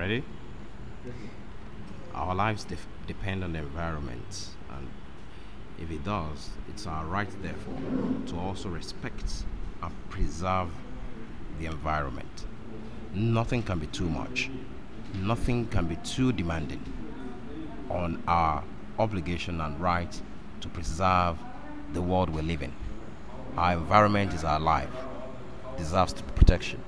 Ready? Our lives def- depend on the environment, and if it does, it's our right, therefore, to also respect and preserve the environment. Nothing can be too much, nothing can be too demanding on our obligation and right to preserve the world we live in. Our environment is our life, deserves protection.